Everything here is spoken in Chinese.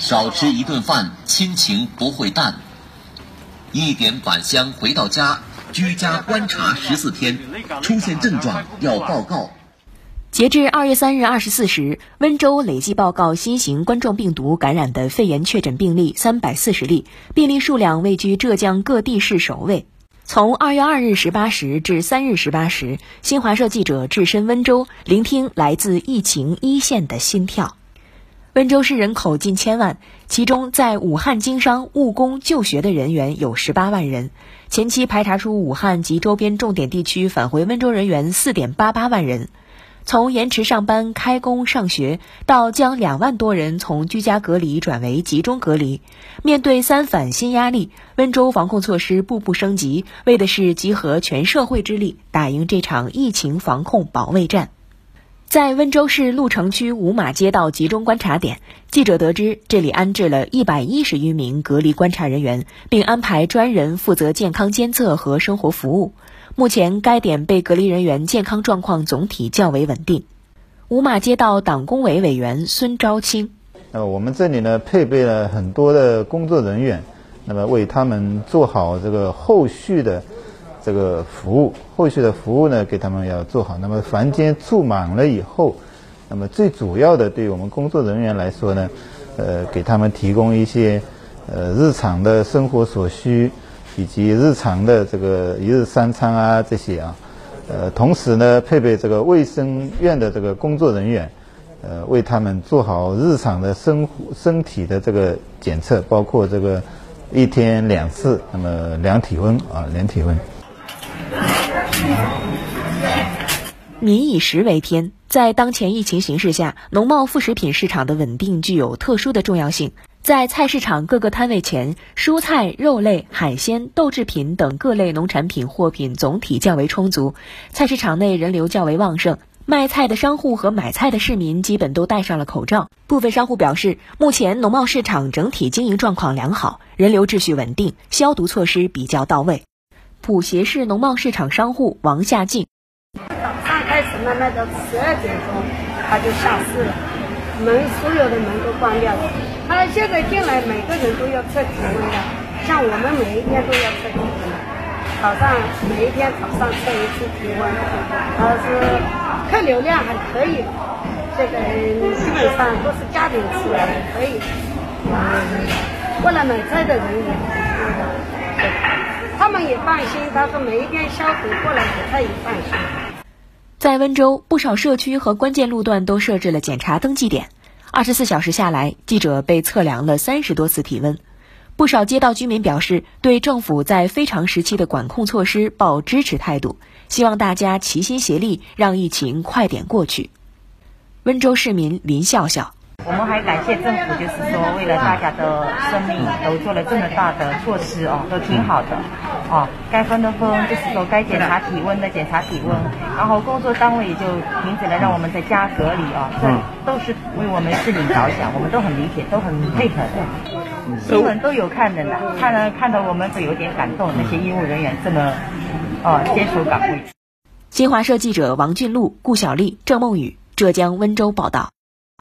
少吃一顿饭，亲情不会淡。一点返乡回到家，居家观察十四天，出现症状要报告。截至二月三日二十四时，温州累计报告新型冠状病毒感染的肺炎确诊病例三百四十例，病例数量位居浙江各地市首位。从二月二日十八时至三日十八时，新华社记者置身温州，聆听来自疫情一线的心跳。温州市人口近千万，其中在武汉经商、务工、就学的人员有十八万人。前期排查出武汉及周边重点地区返回温州人员四点八八万人。从延迟上班、开工、上学，到将两万多人从居家隔离转为集中隔离，面对三反新压力，温州防控措施步步升级，为的是集合全社会之力，打赢这场疫情防控保卫战。在温州市鹿城区五马街道集中观察点，记者得知，这里安置了一百一十余名隔离观察人员，并安排专人负责健康监测和生活服务。目前，该点被隔离人员健康状况总体较为稳定。五马街道党工委委员孙昭清：呃，我们这里呢，配备了很多的工作人员，那么为他们做好这个后续的。这个服务后续的服务呢，给他们要做好。那么房间住满了以后，那么最主要的对我们工作人员来说呢，呃，给他们提供一些呃日常的生活所需，以及日常的这个一日三餐啊这些啊，呃，同时呢，配备这个卫生院的这个工作人员，呃，为他们做好日常的生身体的这个检测，包括这个一天两次，那么量体温啊，量体温。民以食为天，在当前疫情形势下，农贸副食品市场的稳定具有特殊的重要性。在菜市场各个摊位前，蔬菜、肉类、海鲜、豆制品等各类农产品货品总体较为充足，菜市场内人流较为旺盛。卖菜的商户和买菜的市民基本都戴上了口罩。部分商户表示，目前农贸市场整体经营状况良好，人流秩序稳定，消毒措施比较到位。普协市农贸市场商户王夏静：早上开始卖，卖到十二点钟，他就下市了，门所有的门都关掉了。他现在进来，每个人都要测体温的，像我们每一天都要测体温，早上每一天早上测一次体温。他是客流量还可以，这个基本上都是家庭吃，还可以。过来买菜的人也很多的。他们也放心，他说每一天消毒过来，他也放心。在温州，不少社区和关键路段都设置了检查登记点。二十四小时下来，记者被测量了三十多次体温。不少街道居民表示，对政府在非常时期的管控措施抱支持态度，希望大家齐心协力，让疫情快点过去。温州市民林笑笑。我们还感谢政府，就是说为了大家的生命，都做了这么大的措施哦，都挺好的哦。该分的分，就是说该检查体温的检查体温，然后工作单位也就停止了让我们在家隔离啊，这都是为我们市民着想，我们都很理解，都很配合的。新闻都有看的呢，看了看到我们都有点感动，那些医务人员这么哦坚守岗位。新华社记者王俊禄、顾小丽、郑梦雨，浙江温州报道。